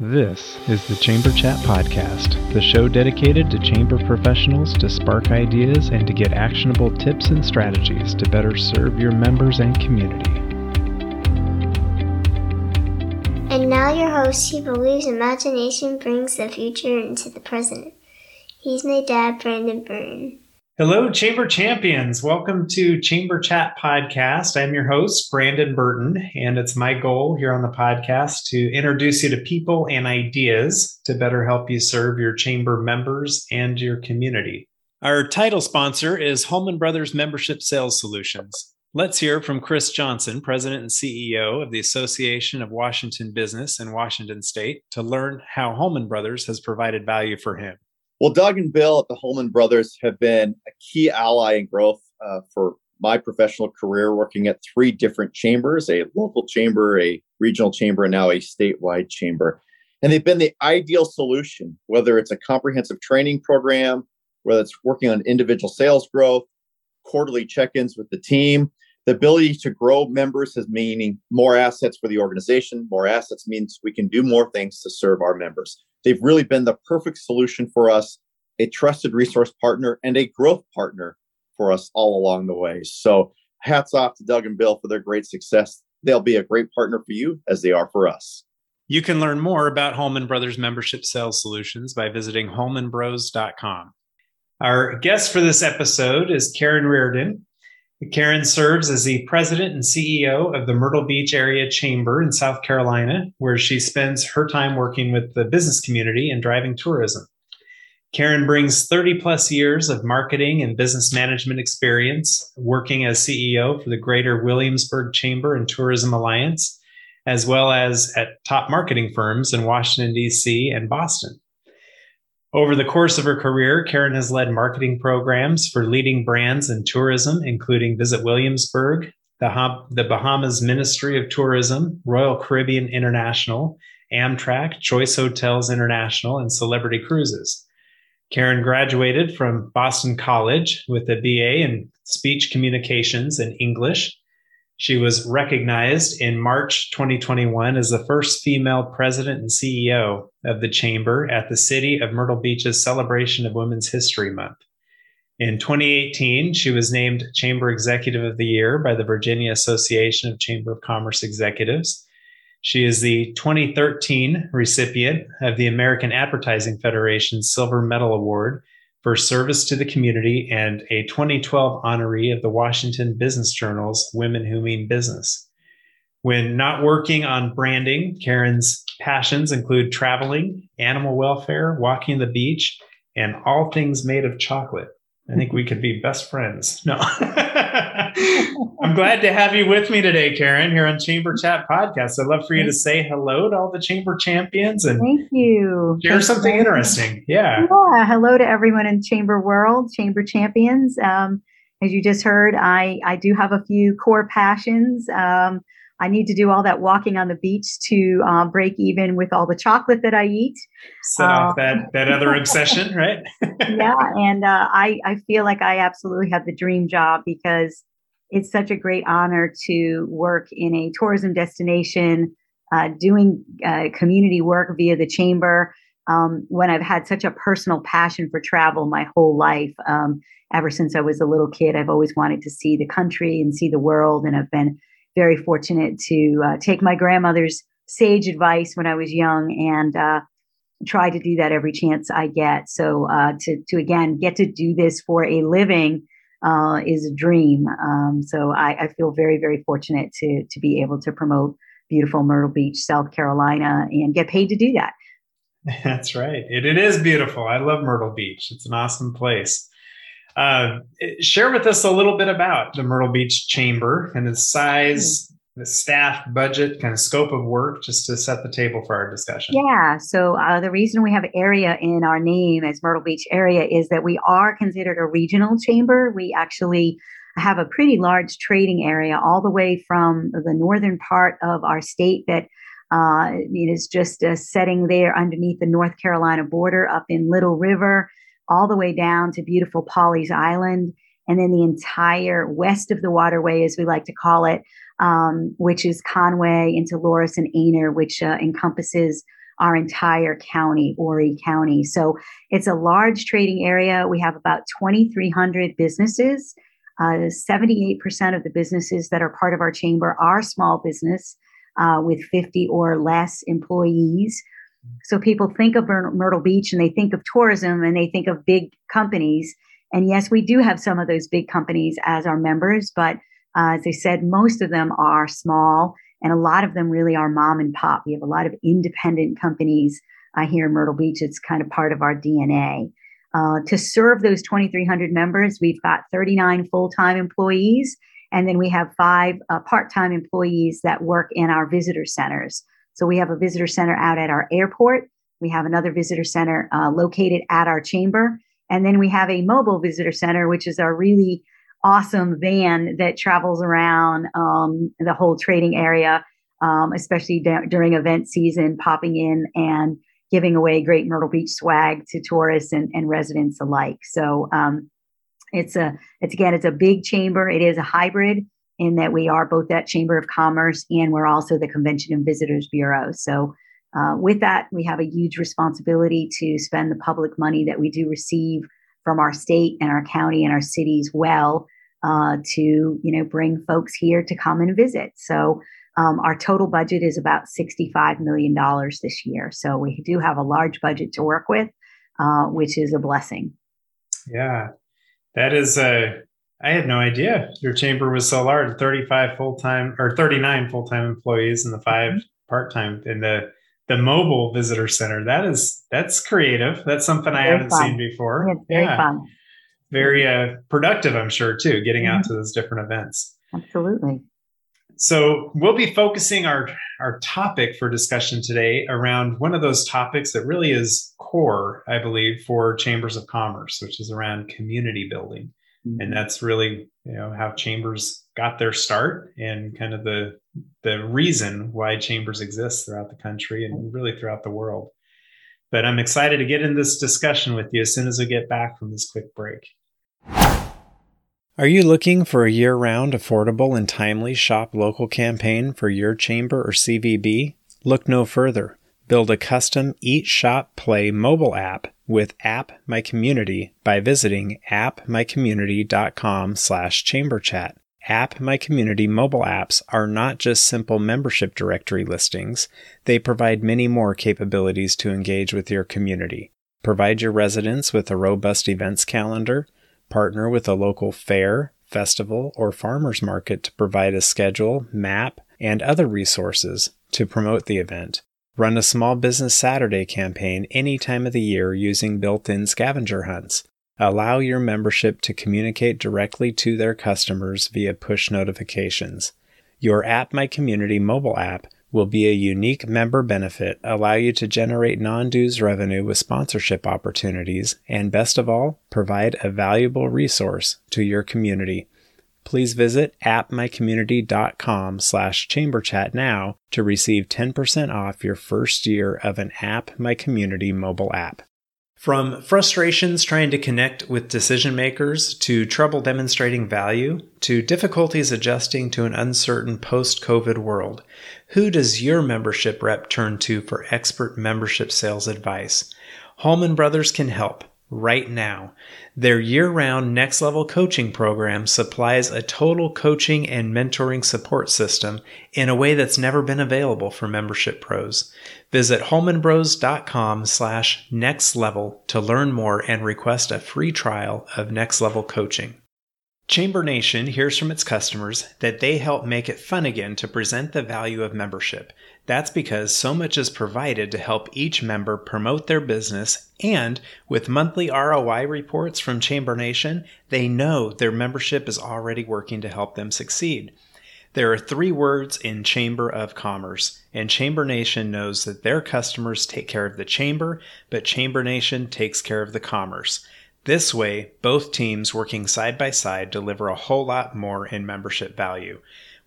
This is the Chamber Chat Podcast, the show dedicated to chamber professionals to spark ideas and to get actionable tips and strategies to better serve your members and community. And now, your host, he believes imagination brings the future into the present. He's my dad, Brandon Burton. Hello, Chamber Champions. Welcome to Chamber Chat Podcast. I'm your host, Brandon Burton, and it's my goal here on the podcast to introduce you to people and ideas to better help you serve your chamber members and your community. Our title sponsor is Holman Brothers Membership Sales Solutions. Let's hear from Kris Johnson, President and CEO of the Association of Washington Business in Washington State, to learn how Holman Brothers has provided value for him. Well, Doug and Bill at the Holman Brothers have been a key ally in growth uh, for my professional career, working at three different chambers a local chamber, a regional chamber, and now a statewide chamber. And they've been the ideal solution, whether it's a comprehensive training program, whether it's working on individual sales growth, quarterly check ins with the team. The ability to grow members has meaning more assets for the organization. More assets means we can do more things to serve our members. They've really been the perfect solution for us, a trusted resource partner and a growth partner for us all along the way. So, hats off to Doug and Bill for their great success. They'll be a great partner for you as they are for us. You can learn more about Holman Brothers Membership Sales Solutions by visiting holmanbros.com. Our guest for this episode is Karen Riordan. Karen serves as the president and CEO of the Myrtle Beach Area Chamber in South Carolina, where she spends her time working with the business community and driving tourism. Karen brings 30 plus years of marketing and business management experience working as CEO for the Greater Williamsburg Chamber and Tourism Alliance, as well as at top marketing firms in Washington, D.C. and Boston. Over the course of her career, Karen has led marketing programs for leading brands in tourism, including Visit Williamsburg, the, the Bahamas Ministry of Tourism, Royal Caribbean International, Amtrak, Choice Hotels International, and Celebrity Cruises. Karen graduated from Boston College with a BA in Speech Communications and English she was recognized in March 2021 as the first female president and CEO of the Chamber at the City of Myrtle Beach's celebration of Women's History Month. In 2018, she was named Chamber Executive of the Year by the Virginia Association of Chamber of Commerce Executives. She is the 2013 recipient of the American Advertising Federation's Silver Medal Award for service to the community and a 2012 honoree of the Washington Business Journal's Women Who Mean Business. When not working on branding, Karen's passions include traveling, animal welfare, walking the beach, and all things made of chocolate. I think we could be best friends. No. I'm glad to have you with me today, Karen, here on Chamber Chat Podcast. I'd love for you to say hello to all the Chamber champions and thank you. Share Thanks something interesting. Yeah. Yeah. Hello to everyone in Chamber World, Chamber Champions. Um, as you just heard, I I do have a few core passions. Um, I need to do all that walking on the beach to uh, break even with all the chocolate that I eat. Set uh, off that that other obsession, right? yeah, and uh, I I feel like I absolutely have the dream job because it's such a great honor to work in a tourism destination, uh, doing uh, community work via the chamber. Um, when I've had such a personal passion for travel my whole life, um, ever since I was a little kid, I've always wanted to see the country and see the world, and I've been very fortunate to uh, take my grandmother's sage advice when I was young and uh, try to do that every chance I get. So uh, to to again get to do this for a living uh, is a dream. Um, so I, I, feel very, very fortunate to to be able to promote beautiful Myrtle Beach, South Carolina, and get paid to do that. That's right. It, it is beautiful. I love Myrtle Beach. It's an awesome place. Uh, share with us a little bit about the Myrtle Beach Chamber and its size, the staff budget kind of scope of work just to set the table for our discussion. Yeah so uh, the reason we have area in our name as myrtle beach area is that we are considered a regional chamber. We actually have a pretty large trading area all the way from the northern part of our state that uh, it is just uh, setting there underneath the north carolina border up in little river all the way down to beautiful Pawleys Island and then the entire west of the waterway as we like to call it um, which is Conway into Loris and Aynor, which uh, encompasses our entire county, Horry County. So it's a large trading area. We have about 2,300 businesses. Uh, 78% of the businesses that are part of our chamber are small business uh, with 50 or less employees. So people think of Myrtle Beach and they think of tourism and they think of big companies. And yes, we do have some of those big companies as our members, but uh, as I said, most of them are small and a lot of them really are mom and pop. We have a lot of independent companies uh, here in Myrtle Beach. It's kind of part of our DNA. Uh, to serve those 2,300 members, we've got 39 full time employees, and then we have five uh, part time employees that work in our visitor centers. So we have a visitor center out at our airport. We have another visitor center uh, located at our chamber. And then we have a mobile visitor center, which is our really awesome van that travels around um, the whole trading area, um, especially d- during event season, popping in and giving away great Myrtle Beach swag to tourists and, and residents alike. So um, it's a it's again it's a big chamber. It is a hybrid in that we are both that Chamber of Commerce and we're also the Convention and Visitors Bureau. So, uh, with that, we have a huge responsibility to spend the public money that we do receive from our state and our county and our cities well uh, to you know bring folks here to come and visit. So. Um, our total budget is about $65 million this year. So we do have a large budget to work with, uh, which is a blessing. Yeah, that is a I had no idea your chamber was so large 35 full time or 39 full time employees and the 5 mm-hmm. part time in the the mobile visitor center. That is that's creative. That's something I haven't fun. seen before. It's very yeah. fun. Very uh, productive, I'm sure, too, getting mm-hmm. out to those different events. Absolutely. So we'll be focusing our our topic for discussion today around one of those topics that really is core, I believe, for chambers of commerce, which is around community building and mm-hmm. that's really you know how chambers got their start and kind of the the reason why chambers exist throughout the country and really throughout the world but i'm excited to get in this discussion with you as soon as we get back from this quick break are you looking for a year round, affordable, and timely shop local campaign for your chamber or CVB? Look no further. Build a custom Eat Shop Play mobile app with App My Community by visiting appmycommunity.com slash chamberchat. App My Community mobile apps are not just simple membership directory listings, they provide many more capabilities to engage with your community. Provide your residents with a robust events calendar, partner with a local fair, festival, or farmers market to provide a schedule, map, and other resources to promote the event. Run a small business Saturday campaign any time of the year using built in scavenger hunts. Allow your membership to communicate directly to their customers via push notifications. Your App My Community mobile app will be a unique member benefit, allow you to generate non dues revenue with sponsorship opportunities, and best of all, provide a valuable resource to your community please visit appmycommunity.com slash chamberchat now to receive 10% off your first year of an App My Community mobile app. From frustrations trying to connect with decision makers, to trouble demonstrating value, to difficulties adjusting to an uncertain post COVID world, who does your membership rep turn to for expert membership sales advice? Holman Brothers can help right now. Their year round next level coaching program supplies a total coaching and mentoring support system in a way that's never been available for membership pros. Visit holmanbros.com slash next level to learn more and request a free trial of next level coaching. Chamber Nation hears from its customers that they help make it fun again to present the value of membership. That's because so much is provided to help each member promote their business, and with monthly ROI reports from Chamber Nation, they know their membership is already working to help them succeed. There are three words in Chamber of Commerce, and Chamber Nation knows that their customers take care of the chamber, but Chamber Nation takes care of the commerce. This way, both teams working side by side deliver a whole lot more in membership value.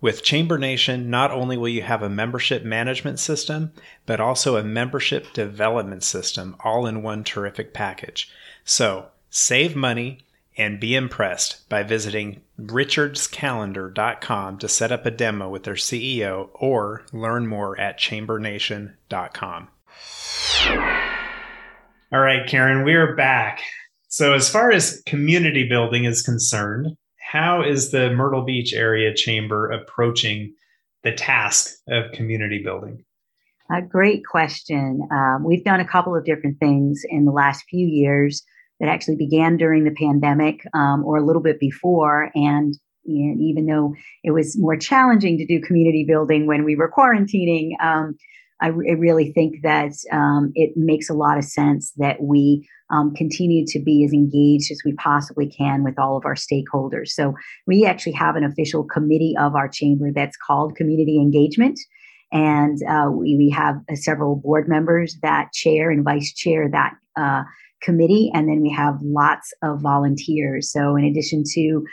With Chamber Nation, not only will you have a membership management system, but also a membership development system all in one terrific package. So, save money and be impressed by visiting richardscalendar.com to set up a demo with their CEO or learn more at chambernation.com. All right, Karen, we are back. So, as far as community building is concerned, how is the Myrtle Beach Area Chamber approaching the task of community building? A great question. Um, we've done a couple of different things in the last few years that actually began during the pandemic um, or a little bit before. And, even though it was more challenging to do community building when we were quarantining, um, I, I, really think that um, it makes a lot of sense that we um, continue to be as engaged as we possibly can with all of our stakeholders. So we actually have an official committee of our chamber that's called Community Engagement. And uh, we, we have uh, several board members that chair and vice chair that uh, committee. And then we have lots of volunteers. So, in addition to you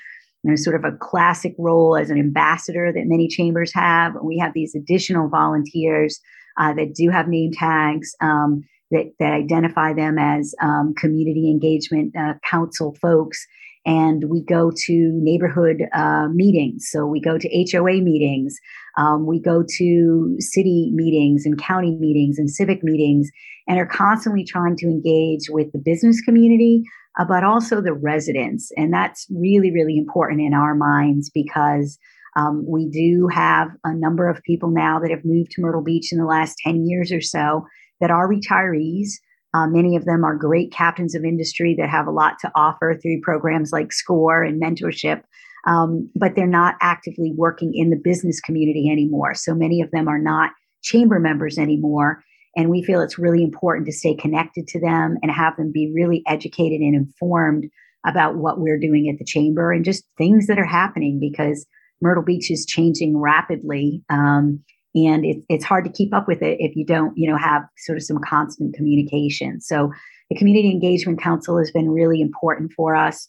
know, sort of a classic role as an ambassador that many chambers have, we have these additional volunteers uh, that do have name tags. Um, that, that identify them as um, community engagement uh, council folks and we go to neighborhood uh, meetings. So we go to HOA meetings, um, we go to city meetings and county meetings and civic meetings, and are constantly trying to engage with the business community, uh, but also the residents. And that's really, really important in our minds because. Um, we do have a number of people now that have moved to Myrtle Beach in the last 10 years or so that are retirees. Uh, many of them are great captains of industry that have a lot to offer through programs like SCORE and mentorship, um, but they're not actively working in the business community anymore. So many of them are not chamber members anymore. And we feel it's really important to stay connected to them and have them be really educated and informed about what we're doing at the chamber and just things that are happening because Myrtle Beach is changing rapidly. Um, and it, it's hard to keep up with it if you don't you know have sort of some constant communication so the community engagement council has been really important for us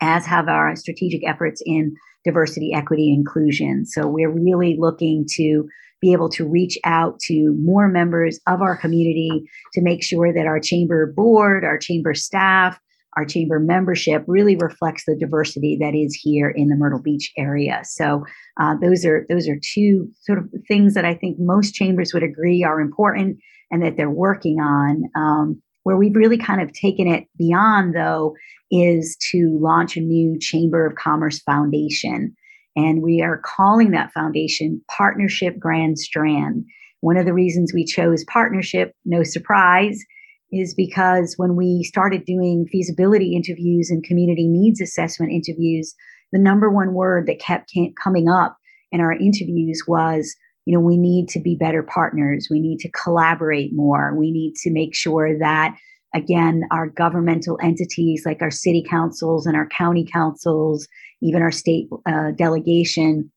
as have our strategic efforts in diversity equity inclusion so we're really looking to be able to reach out to more members of our community to make sure that our chamber board our chamber staff our chamber membership really reflects the diversity that is here in the Myrtle Beach area. So uh, those are those are two sort of things that I think most chambers would agree are important and that they're working on. Um, where we've really kind of taken it beyond, though, is to launch a new Chamber of Commerce Foundation. And we are calling that foundation Partnership Grand Strand. One of the reasons we chose partnership, no surprise, is because when we started doing feasibility interviews and community needs assessment interviews, the number one word that kept coming up in our interviews was, you know, we need to be better partners. We need to collaborate more. We need to make sure that, again, our governmental entities like our city councils and our county councils, even our state uh, delegation,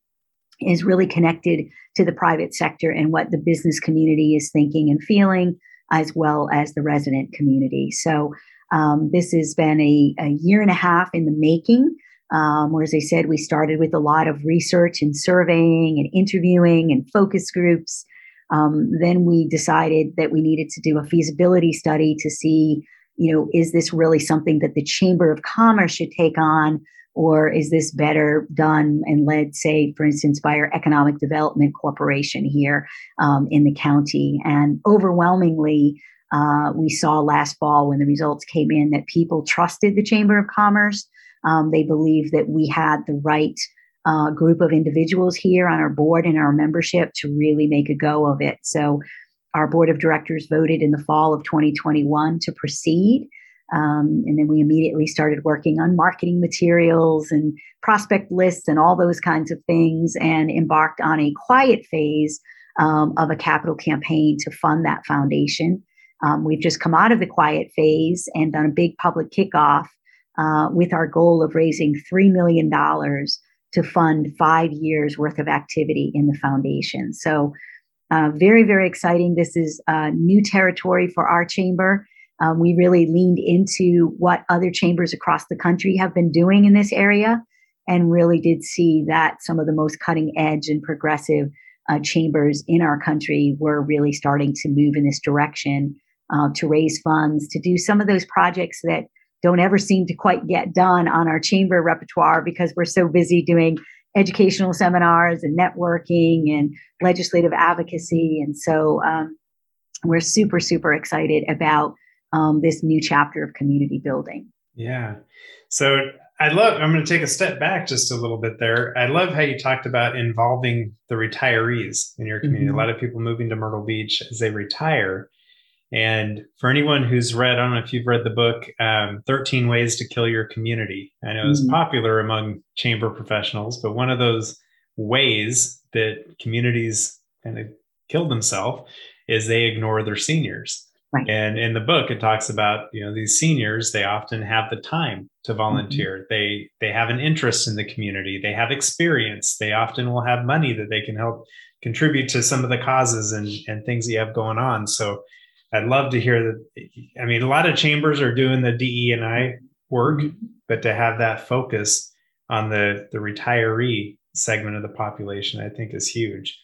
is really connected to the private sector and what the business community is thinking and feeling as well as the resident community. So um, this has been a, a, year and a half in the making. Um, where, as I said, we started with a lot of research and surveying and interviewing and focus groups. Um, then we decided that we needed to do a feasibility study to see, you know, is this really something that the Chamber of Commerce should take on? Or is this better done and led, say, for instance, by our Economic Development Corporation here um, in the county? And overwhelmingly, uh, we saw last fall when the results came in that people trusted the Chamber of Commerce. Um, they believed that we had the right uh, group of individuals here on our board and our membership to really make a go of it. So, our board of directors voted in the fall of 2021 to proceed. Um, and then we immediately started working on marketing materials and prospect lists and all those kinds of things and embarked on a quiet phase um, of a capital campaign to fund that foundation. Um, we've just come out of the quiet phase and done a big public kickoff uh, with our goal of raising $3 million to fund five years worth of activity in the foundation. So, uh, very, very exciting. This is uh, new territory for our chamber. Um, we really leaned into what other chambers across the country have been doing in this area and really did see that some of the most cutting edge and progressive uh, chambers in our country were really starting to move in this direction uh, to raise funds to do some of those projects that don't ever seem to quite get done on our chamber repertoire because we're so busy doing educational seminars and networking and legislative advocacy. And so um, we're super, super excited about um, this new chapter of community building. Yeah. So I love, I'm going to take a step back just a little bit there. I love how you talked about involving the retirees in your community. Mm-hmm. A lot of people moving to Myrtle Beach as they retire. And for anyone who's read, I don't know if you've read the book, um, 13 Ways to Kill Your Community. I know it's mm-hmm. popular among chamber professionals, but one of those ways that communities kind of kill themselves is they ignore their seniors. Right. And in the book, it talks about you know these seniors. They often have the time to volunteer. Mm-hmm. They they have an interest in the community. They have experience. They often will have money that they can help contribute to some of the causes and and things that you have going on. So I'd love to hear that. I mean, a lot of chambers are doing the DE and I work, mm-hmm. but to have that focus on the the retiree segment of the population, I think is huge.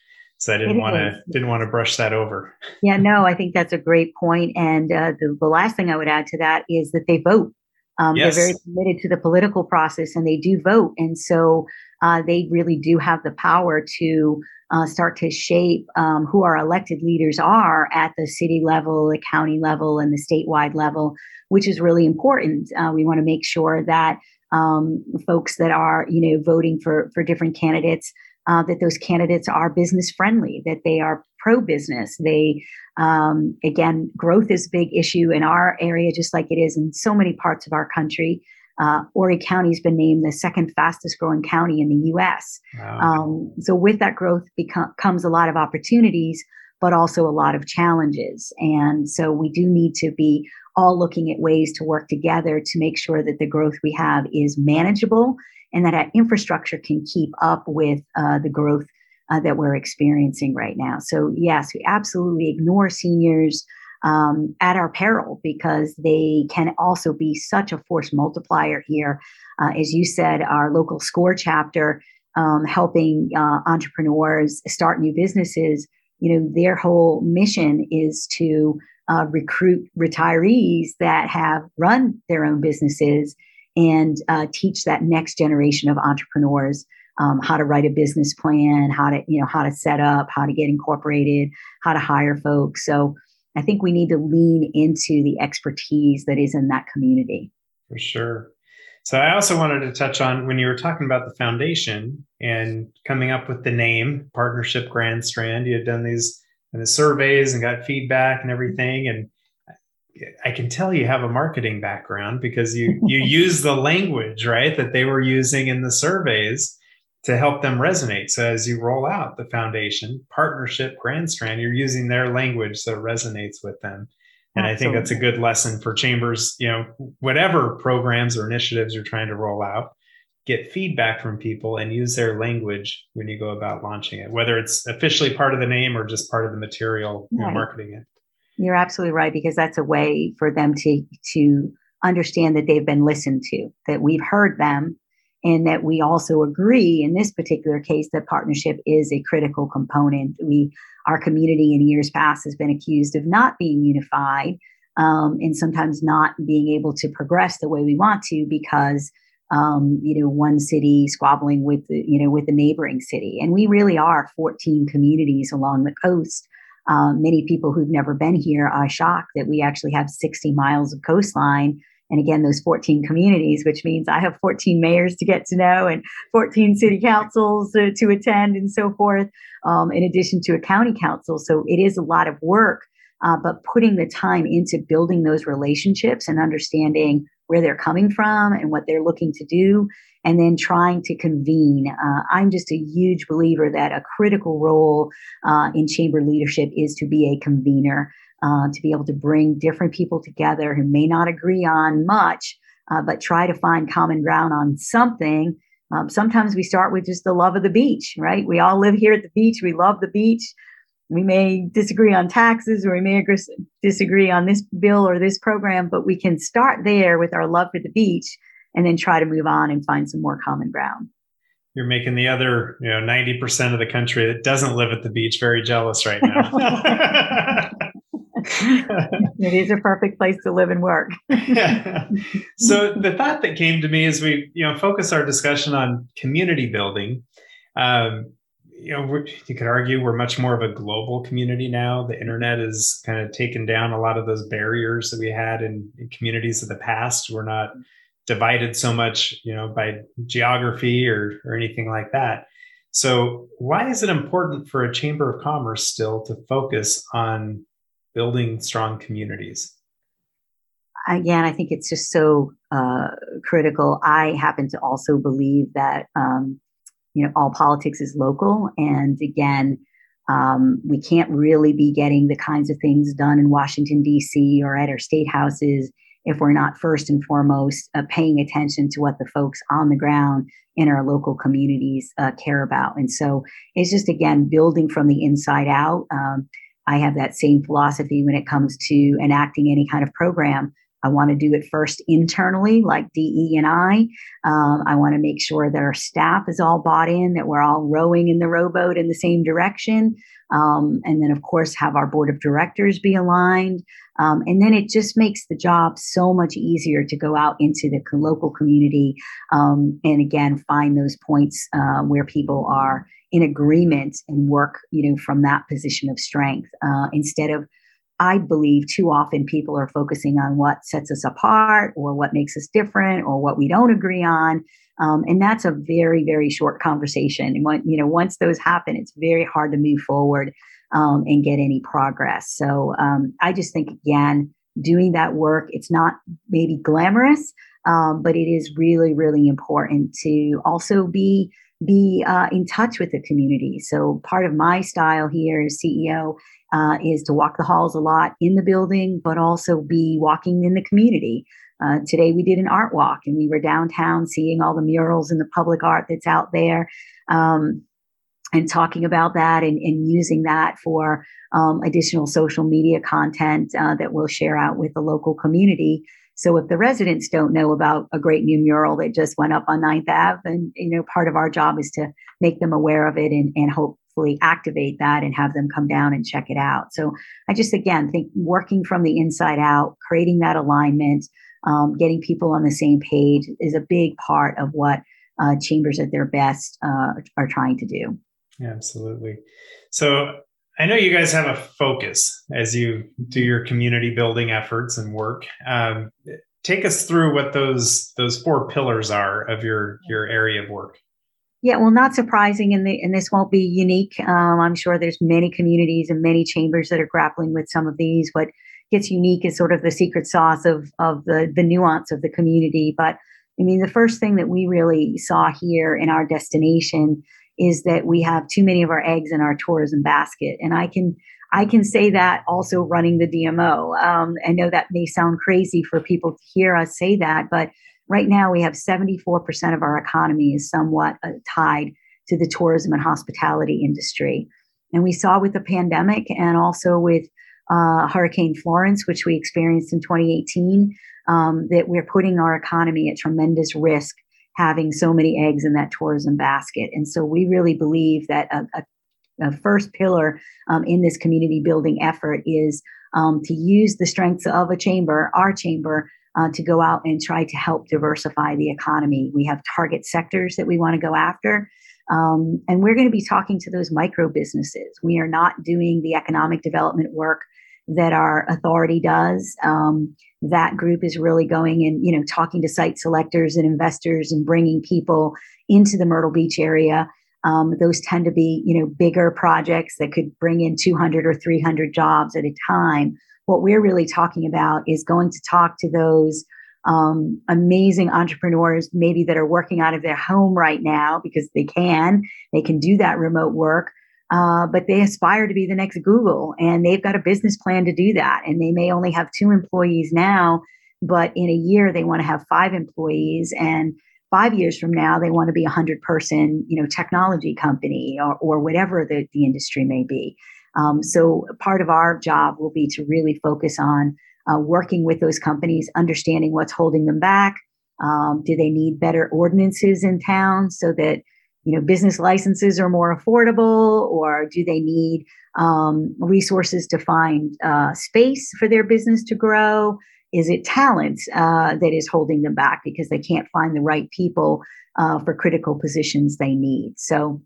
So I didn't want to didn't want to brush that over. Yeah, no, I think that's a great point. And uh, the, the last thing I would add to that is that they vote. Um, yes. They're very committed to the political process, and they do vote. And so uh, they really do have the power to uh, start to shape um, who our elected leaders are at the city level, the county level, and the statewide level, which is really important. Uh, we want to make sure that um, folks that are, you know, voting for for different candidates uh, that those candidates are business friendly, that they are pro business. They, um, again, growth is a big issue in our area, just like it is in so many parts of our country. Uh, Horry County has been named the second fastest growing county in the US. Wow. Um, so, with that growth become, comes a lot of opportunities, but also a lot of challenges. And so, we do need to be all looking at ways to work together to make sure that the growth we have is manageable and that our infrastructure can keep up with uh, the growth uh, that we're experiencing right now. So, yes, we absolutely ignore seniors um, at our peril because they can also be such a force multiplier here. Uh, as you said, our local SCORE chapter um, helping uh, entrepreneurs start new businesses, you know, their whole mission is to uh, recruit retirees that have run their own businesses and uh, teach that next generation of entrepreneurs um, how to write a business plan, how to you know how to set up, how to get incorporated, how to hire folks. So I think we need to lean into the expertise that is in that community. For sure. So I also wanted to touch on when you were talking about the foundation and coming up with the name Partnership Grand Strand. You had done these the surveys and got feedback and everything, and I can tell you have a marketing background because you you use the language right that they were using in the surveys to help them resonate. So as you roll out the foundation partnership Grand Strand, you're using their language so it resonates with them. And Absolutely. I think that's a good lesson for chambers, you know, whatever programs or initiatives you're trying to roll out, get feedback from people and use their language when you go about launching it, whether it's officially part of the name or just part of the material right. marketing it. You're absolutely right because that's a way for them to to understand that they've been listened to, that we've heard them, and that we also agree in this particular case that partnership is a critical component. We our community in years past has been accused of not being unified um, and sometimes not being able to progress the way we want to because um, you know one city squabbling with the, you know with the neighboring city and we really are 14 communities along the coast um, many people who've never been here are shocked that we actually have 60 miles of coastline. And again, those 14 communities, which means I have 14 mayors to get to know and 14 city councils uh, to attend and so forth, um, in addition to a county council. So it is a lot of work, uh, but putting the time into building those relationships and understanding where they're coming from and what they're looking to do and then trying to convene. Uh, I'm just a huge believer that a critical role uh, in chamber leadership is to be a convener, uh, to be able to bring different people together who may not agree on much, uh, but try to find common ground on something. Um, sometimes we start with just the love of the beach, right? We all live here at the beach. We love the beach. We may disagree on taxes or we may disagree on this bill or this program, but we can start there with our love for the beach and then try to move on and find some more common ground. You're making the other, you know, 90% of the country that doesn't live at the beach very jealous right now. it is a perfect place to live and work. yeah. So the thought that came to me as we, you know, focus our discussion on community building, um, you know, you could argue we're much more of a global community now. The internet has kind of taken down a lot of those barriers that we had in, in communities of the past. We're not divided so much, you know, by geography or or anything like that. So, why is it important for a chamber of commerce still to focus on building strong communities? Again, I think it's just so uh, critical. I happen to also believe that um, you know all politics is local, and again, um, we can't really be getting the kinds of things done in Washington D.C. or at our state houses if we're not first and foremost uh, paying attention to what the folks on the ground in our local communities uh, care about. And so it's just, again, building from the inside out. Um, I have that same philosophy when it comes to enacting any kind of program. I want to do it first internally, like DE and I. Um, I want to make sure that our staff is all bought in, that we're all rowing in the rowboat in the same direction. Um, and then, of course, have our board of directors be aligned. Um, and then it just makes the job so much easier to go out into the local community um, and again find those points uh, where people are in agreement and work, you know, from that position of strength uh, instead of. I believe too often people are focusing on what sets us apart or what makes us different or what we don't agree on. Um, and that's a very, very short conversation. And when, you know, once those happen, it's very hard to move forward um, and get any progress. So um, I just think, again, doing that work, it's not maybe glamorous, um, but it is really, really important to also be be uh, in touch with the community. So part of my style here as CEO uh, is to walk the halls a lot in the building, but also be walking in the community. Uh, today we did an art walk and we were downtown seeing all the murals and the public art that's out there. Um, and talking about that and, and using that for um, additional social media content uh, that we'll share out with the local community. So if the residents don't know about a great new mural that just went up on Ninth Ave, and you know, part of our job is to make them aware of it and, and hopefully activate that and have them come down and check it out. So I just again think working from the inside out, creating that alignment, um, getting people on the same page is a big part of what uh, chambers at their best uh, are trying to do. Absolutely. So I know you guys have a focus as you do your community building efforts and work. Um, take us through what those those four pillars are of your your area of work. Yeah, well, not surprising, and, the, and this won't be unique. Um, I'm sure there's many communities and many chambers that are grappling with some of these. What gets unique is sort of the secret sauce of of the the nuance of the community. But I mean, the first thing that we really saw here in our destination is that we have too many of our eggs in our tourism basket. And I can I can say that also running the DMO. Um, I know that may sound crazy for people to hear us say that, but right now we have 74% of our economy is somewhat uh, tied to the tourism and hospitality industry. And we saw with the pandemic and also with uh, Hurricane Florence, which we experienced in 2018, um, that we're putting our economy at tremendous risk having so many eggs in that tourism basket. And so we really believe that a, a, a first pillar um, in this community building effort is um, to use the strengths of a chamber, our chamber, uh, to go out and try to help diversify the economy. We have target sectors that we want to go after. Um, and we're going to be talking to those micro businesses. We are not doing the economic development work that our authority does. Um, that group is really going and you know talking to site selectors and investors and bringing people into the Myrtle Beach area. Um, those tend to be you know bigger projects that could bring in 200 or 300 jobs at a time. What we're really talking about is going to talk to those um, amazing entrepreneurs, maybe that are working out of their home right now because they can. They can do that remote work uh, but they aspire to be the next Google and they've got a business plan to do that. And they may only have two employees now, but in a year they want to have five employees. And five years from now, they want to be a hundred person, you know, technology company or, or whatever the, the industry may be. Um, so part of our job will be to really focus on uh, working with those companies, understanding what's holding them back. Um, do they need better ordinances in town so that you know business licenses are more affordable? Or do they need um, resources to find uh, space for their business to grow? Is it talent uh, that is holding them back because they can't find the right people uh, for critical positions they need? So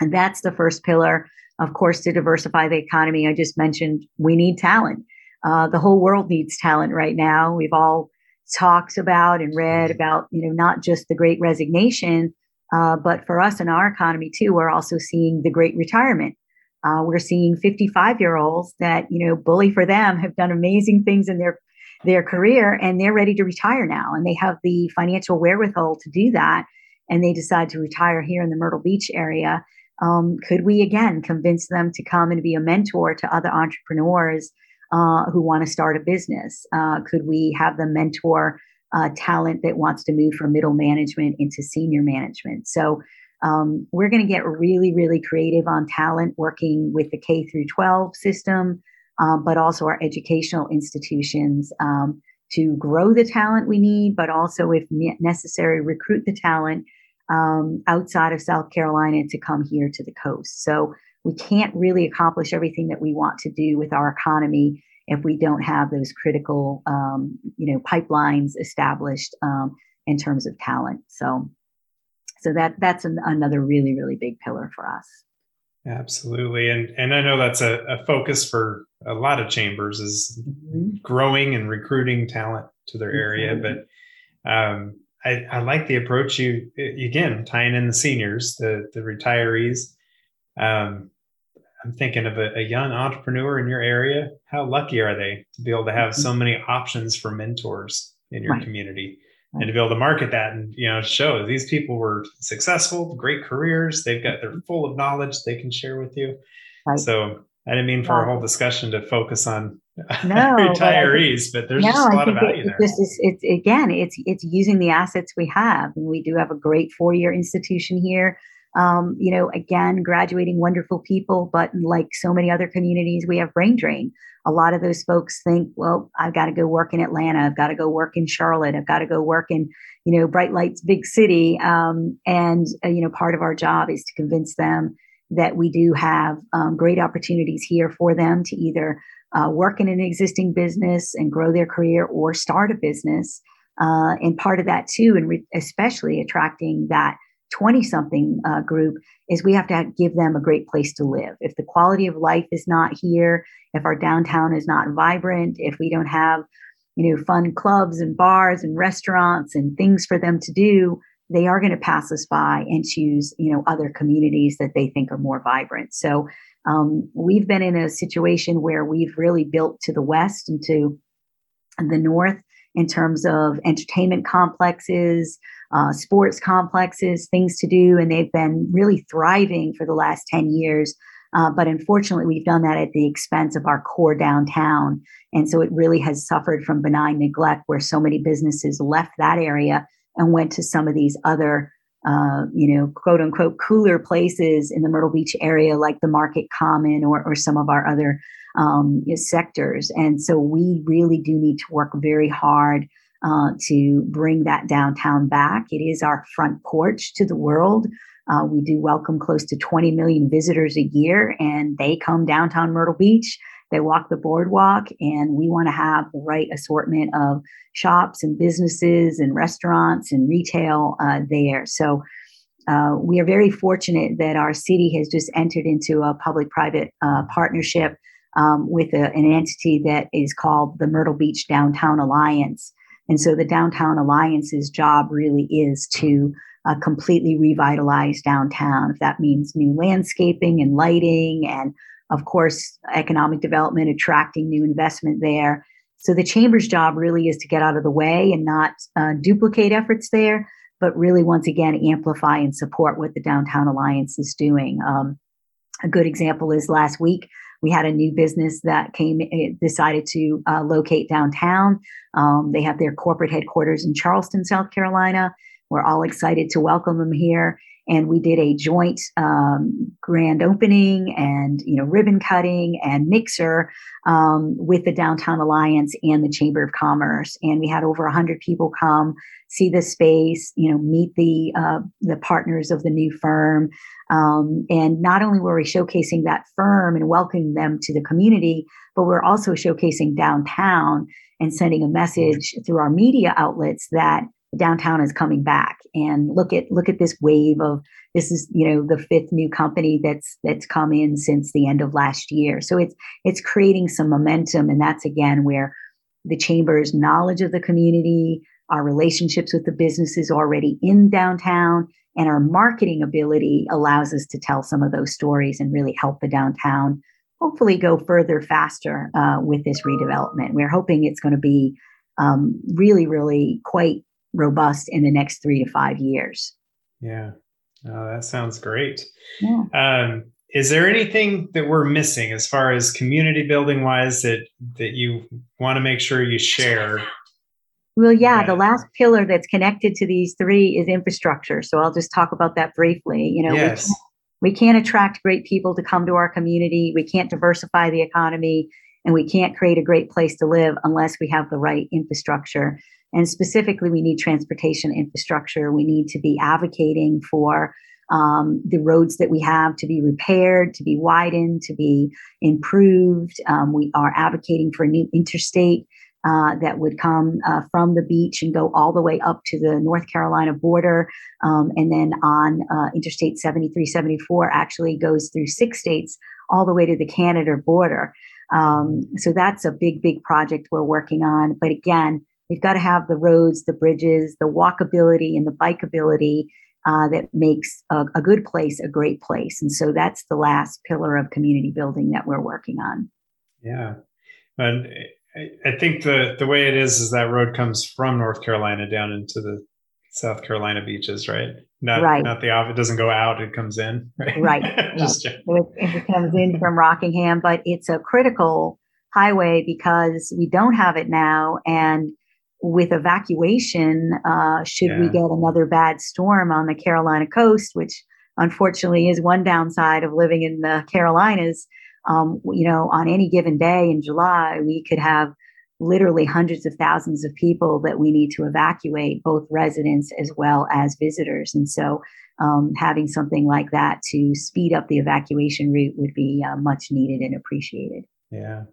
And that's the first pillar. Of course, to diversify the economy, I just mentioned we need talent. Uh, the whole world needs talent right now. We've all talked about and read about, you know, not just the great resignation, uh, but for us in our economy too, we're also seeing the great retirement. Uh, we're seeing 55 year olds that, you know, bully for them have done amazing things in their their career and they're ready to retire now and they have the financial wherewithal to do that and they decide to retire here in the Myrtle Beach area. Um, could we again convince them to come and be a mentor to other entrepreneurs uh, who want to start a business? Uh, could we have them mentor uh, talent that wants to move from middle management into senior management? So um, we're going to get really, really creative on talent, working with the K through 12 system, um, but also our educational institutions um, to grow the talent we need, but also, if necessary, recruit the talent um, outside of South Carolina to come here to the coast. So we can't really accomplish everything that we want to do with our economy if we don't have those critical, um, you know, pipelines established um, in terms of talent. So, so that that's an, another really really big pillar for us. Absolutely, and and I know that's a, a focus for a lot of chambers is mm-hmm. growing and recruiting talent to their area. Mm-hmm. But um, I, I like the approach you again tying in the seniors, the the retirees. Um, I'm thinking of a, a, young entrepreneur in your area. How lucky are they to be able to have mm-hmm. so many options for mentors in your right. community right. and to be able to market that and you know show these people were successful, great careers. They've got they're full of knowledge they can share with you. Right. So I didn't mean for yeah. a whole discussion to focus on no, retirees, but, but there's no, just a lot of value it, there. This is, it's again, it's it's using the assets we have, and we do have a great four-year institution here. Um, you know, again, graduating wonderful people, but like so many other communities, we have brain drain. A lot of those folks think, well, I've got to go work in Atlanta, I've got to go work in Charlotte, I've got to go work in, you know, bright lights, big city. Um, and uh, you know, part of our job is to convince them that we do have um, great opportunities here for them to either uh, work in an existing business and grow their career or start a business. Uh, and part of that too, and re- especially attracting that 20 something uh, group, is we have to give them a great place to live. If the quality of life is not here, if our downtown is not vibrant, if we don't have you know fun clubs and bars and restaurants and things for them to do they are going to pass us by and choose you know other communities that they think are more vibrant so um, we've been in a situation where we've really built to the west and to the north in terms of entertainment complexes uh, sports complexes things to do and they've been really thriving for the last 10 years uh, but unfortunately, we've done that at the expense of our core downtown. And so it really has suffered from benign neglect where so many businesses left that area and went to some of these other, uh, you know, quote unquote, cooler places in the Myrtle Beach area, like the Market Common or, or some of our other um, sectors. And so we really do need to work very hard uh, to bring that downtown back. It is our front porch to the world. Uh, we do welcome close to 20 million visitors a year, and they come downtown Myrtle Beach they walk the boardwalk, and we want to have the right assortment of shops and businesses and restaurants and retail uh, there. So uh, we are very fortunate that our city has just entered into a public private uh, partnership um, with a, an entity that is called the Myrtle Beach Downtown Alliance. And so the Downtown Alliance's job really is to uh, completely revitalize downtown. If that means new landscaping and lighting and of course, economic development, attracting new investment there. So the chamber's job really is to get out of the way and not uh, duplicate efforts there, but really, once again, amplify and support what the Downtown Alliance is doing. Um, a good example is last week we had a new business that came eh, decided to uh, locate downtown. Um, they have their corporate headquarters in Charleston, South Carolina. We're all excited to welcome them here and we did a joint um, grand opening and you know ribbon cutting and mixer um, with the downtown alliance and the chamber of commerce. And we had over 100 people come see the space you know meet the uh, the partners of the new firm. Um, and not only were we showcasing that firm and welcoming them to the community but we're also showcasing downtown and sending a message through our media outlets that downtown is coming back. And look at look at this wave of this is you know the fifth new company that's that's come in since the end of last year. So it's it's creating some momentum. And that's again where the chamber's knowledge of the community our relationships with the businesses already in downtown and our marketing ability allows us to tell some of those stories and really help the downtown hopefully go further faster uh, with this redevelopment. We're hoping it's going to be um, really really quite robust in the next three to five years. Yeah. Oh, that sounds great. Yeah. Um, is there anything that we're missing as far as community building wise that that you want to make sure you share? Well, yeah, yeah, the last pillar that's connected to these three is infrastructure. So I'll just talk about that briefly. You know, yes. we, can't, we can't attract great people to come to our community. We can't diversify the economy and we can't create a great place to live unless we have the right infrastructure. And specifically, we need transportation infrastructure. We need to be advocating for um, the roads that we have to be repaired, to be widened, to be improved. Um, we are advocating for a new interstate uh, that would come uh, from the beach and go all the way up to the North Carolina border. Um, and then on uh, Interstate 7374 actually goes through six states all the way to the Canada border. Um, so that's a big, big project we're working on. But again, We've got to have the roads, the bridges, the walkability, and the bikeability uh, that makes a, a, good place a great place. And so that's the last pillar of community building that we're working on. Yeah, and I, think the the way it is is that road comes from North Carolina down into the South Carolina beaches, right? Not right. not the off. It doesn't go out; it comes in. Right. right. Just yeah. it, it comes in from Rockingham, but it's a critical highway because we don't have it now, and with evacuation, uh, should yeah. we get another bad storm on the Carolina coast, which unfortunately is one downside of living in the Carolinas. Um, you know, on any given day in July, we could have literally hundreds of thousands of people that we need to evacuate, both residents as well as visitors. And so, um, having something like that to speed up the evacuation route would be uh, much needed and appreciated. Yeah,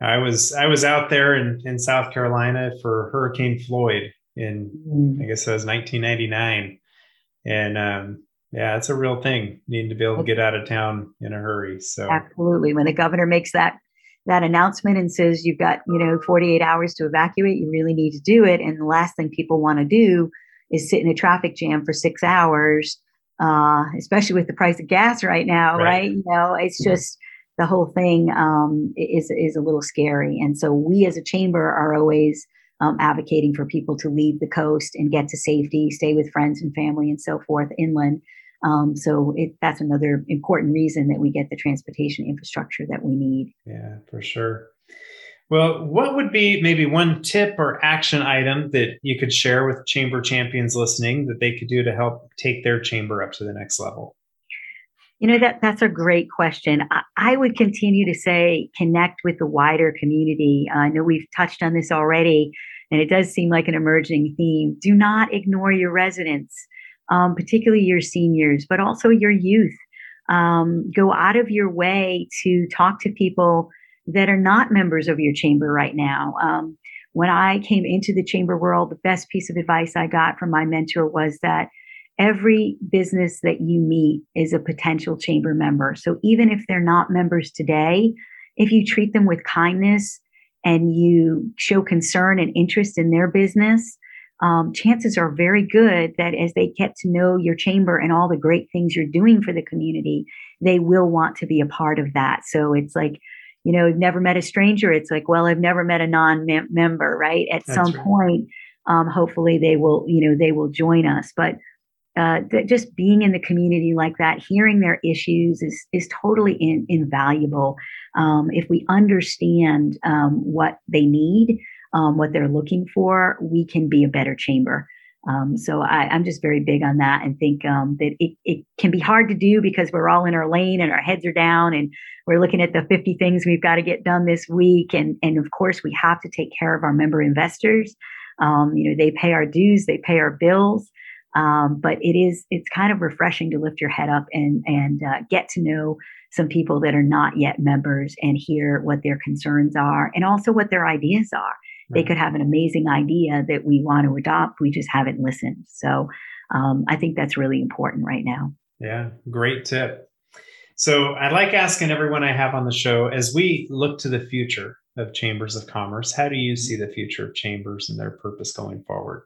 I was I was out there in, in South Carolina for Hurricane Floyd in mm. I guess that was 1999, and um, yeah, it's a real thing. Needing to be able to get out of town in a hurry. So absolutely, when the governor makes that that announcement and says you've got you know 48 hours to evacuate, you really need to do it. And the last thing people want to do is sit in a traffic jam for six hours, uh, especially with the price of gas right now. Right? right? You know, it's just the whole thing um, is is a little scary. And so we as a chamber are always um, advocating for people to leave the coast and get to safety, stay with friends and family, and so forth inland. Um, so it, that's another important reason that we get the transportation infrastructure that we need. Yeah, for sure. Well, what would be maybe one tip or action item that you could share with chamber champions listening that they could do to help take their chamber up to the next level? You know, that that's a great question. I, I, would continue to say connect with the wider community. Uh, I know we've touched on this already, and it does seem like an emerging theme. Do not ignore your residents, um, particularly your seniors, but also your youth. Um, go out of your way to talk to people that are not members of your chamber right now. Um, when I came into the chamber world, the best piece of advice I got from my mentor was that every business that you meet is a potential chamber member. So even if they're not members today, if you treat them with kindness and you show concern and interest in their business, um, chances are very good that as they get to know your chamber and all the great things you're doing for the community, they will want to be a part of that. So it's like, you know, I've never met a stranger. It's like, well, I've never met a non-member, right? At That's some right. point, um, hopefully they will, you know, they will join us. But uh, that just being in the community like that, hearing their issues is is totally in, invaluable. Um, if we understand um, what they need, um, what they're looking for, we can be a better chamber. Um, so I, am just very big on that and think um, that it, it can be hard to do because we're all in our lane and our heads are down and we're looking at the 50 things we've got to get done this week. And, and of course, we have to take care of our member investors. Um, you know, they pay our dues, they pay our bills. Um, but it is it's kind of refreshing to lift your head up and and uh, get to know some people that are not yet members and hear what their concerns are and also what their ideas are They could have an amazing idea that we want to adopt. We just haven't listened. So um, I think that's really important right now. Yeah, great tip. So I'd like asking everyone I have on the show as we look to the future of chambers of commerce, how do you see the future of chambers and their purpose going forward?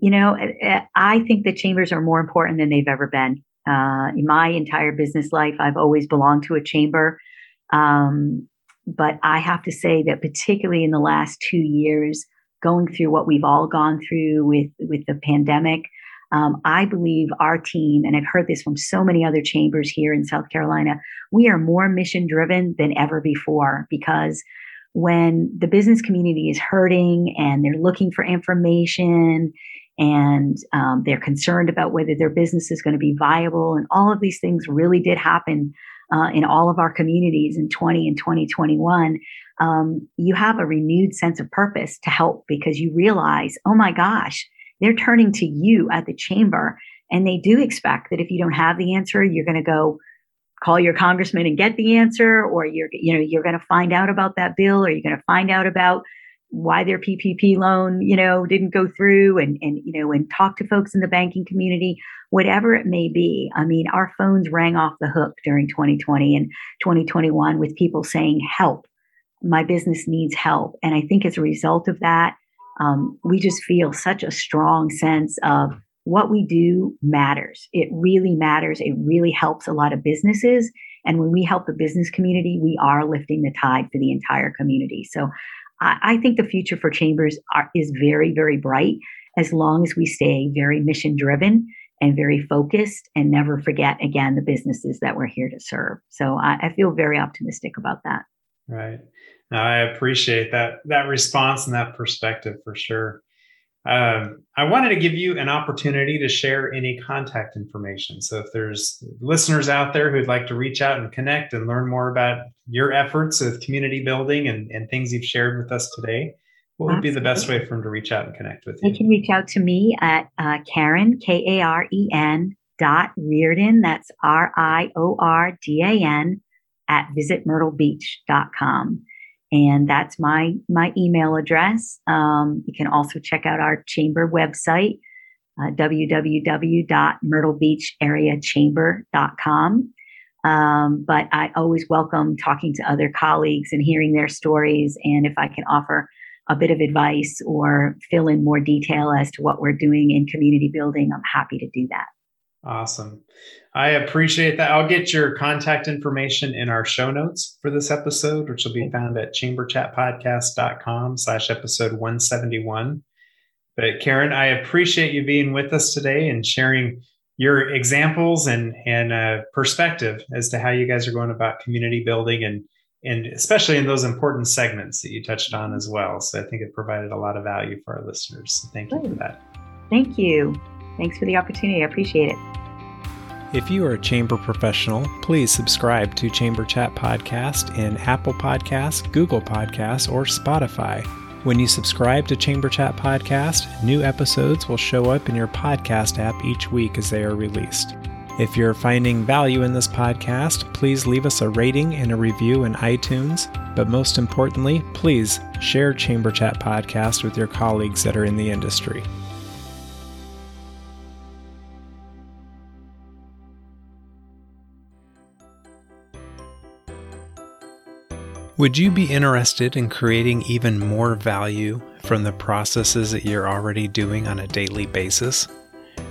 You know, I think the chambers are more important than they've ever been. Uh, in my entire business life, I've always belonged to a chamber. Um, but I have to say that particularly in the last two years, going through what we've all gone through with with the pandemic, um, I believe our team, and I've heard this from so many other chambers here in South Carolina, we are more mission driven than ever before because when the business community is hurting and they're looking for information and um, they're concerned about whether their business is going to be viable, and all of these things really did happen uh, in all of our communities in 20 and 2021, um, you have a renewed sense of purpose to help because you realize, oh my gosh, they're turning to you at the chamber. And they do expect that if you don't have the answer, you're going to go call your congressman and get the answer, or you're, you know, you're going to find out about that bill, or you're going to find out about why their PPP loan, you know, didn't go through and, and, you know, and talk to folks in the banking community, whatever it may be. I mean, our phones rang off the hook during 2020 and 2021 with people saying, help, my business needs help. And I think as a result of that, um, we just feel such a strong sense of what we do matters. It really matters. It really helps a lot of businesses. And when we help the business community, we are lifting the tide for the entire community. So I, I think the future for chambers are, is very, very bright as long as we stay very mission driven and very focused and never forget again the businesses that we're here to serve. So I, I feel very optimistic about that. Right. I appreciate that that response and that perspective for sure. Um, I wanted to give you an opportunity to share any contact information. So, if there's listeners out there who'd like to reach out and connect and learn more about your efforts with community building and, and things you've shared with us today, what would be the best way for them to reach out and connect with you? They can reach out to me at uh, Karen, K A R E N, dot Riordan, that's R I O R D A N, at visitmyrtlebeach.com and that's my my email address. Um, you can also check out our chamber website, uh, www.myrtlebeachareachamber.com. Um, but I always welcome talking to other colleagues and hearing their stories. And if I can offer a bit of advice or fill in more detail as to what we're doing in community building, I'm happy to do that. Awesome. I appreciate that. I'll get your contact information in our show notes for this episode, which will be found at chamberchatpodcast.com slash episode 171. But Karen, I appreciate you being with us today and sharing your examples and, and uh, perspective as to how you guys are going about community building and, and especially in those important segments that you touched on as well. So I think it provided a lot of value for our listeners. So thank you for that. Thank you. Thanks for the opportunity. I appreciate it. If you are a chamber professional, please subscribe to Chamber Chat Podcast in Apple Podcasts, Google Podcasts, or Spotify. When you subscribe to Chamber Chat Podcast, new episodes will show up in your podcast app each week as they are released. If you're finding value in this podcast, please leave us a rating and a review in iTunes. But most importantly, please share Chamber Chat Podcast with your colleagues that are in the industry. Would you be interested in creating even more value from the processes that you're already doing on a daily basis?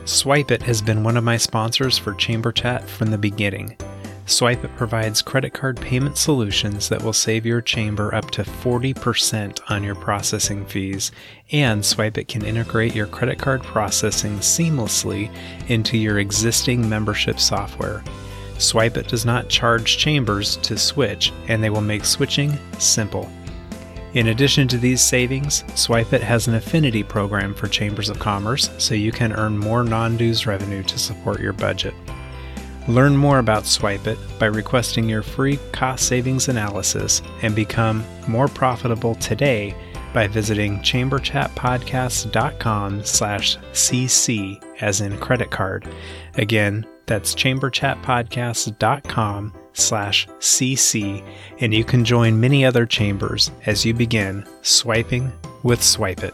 SwipeIt has been one of my sponsors for Chamber Chat from the beginning. SwipeIt provides credit card payment solutions that will save your chamber up to 40% on your processing fees, and SwipeIt can integrate your credit card processing seamlessly into your existing membership software. SwipeIt does not charge chambers to switch, and they will make switching simple. In addition to these savings, SwipeIt has an affinity program for chambers of commerce so you can earn more non dues revenue to support your budget. Learn more about SwipeIt by requesting your free cost savings analysis and become more profitable today by visiting chamberchatpodcast.com slash cc as in credit card. Again, that's chamberchatpodcast.com slash cc and you can join many other chambers as you begin swiping with Swipe It.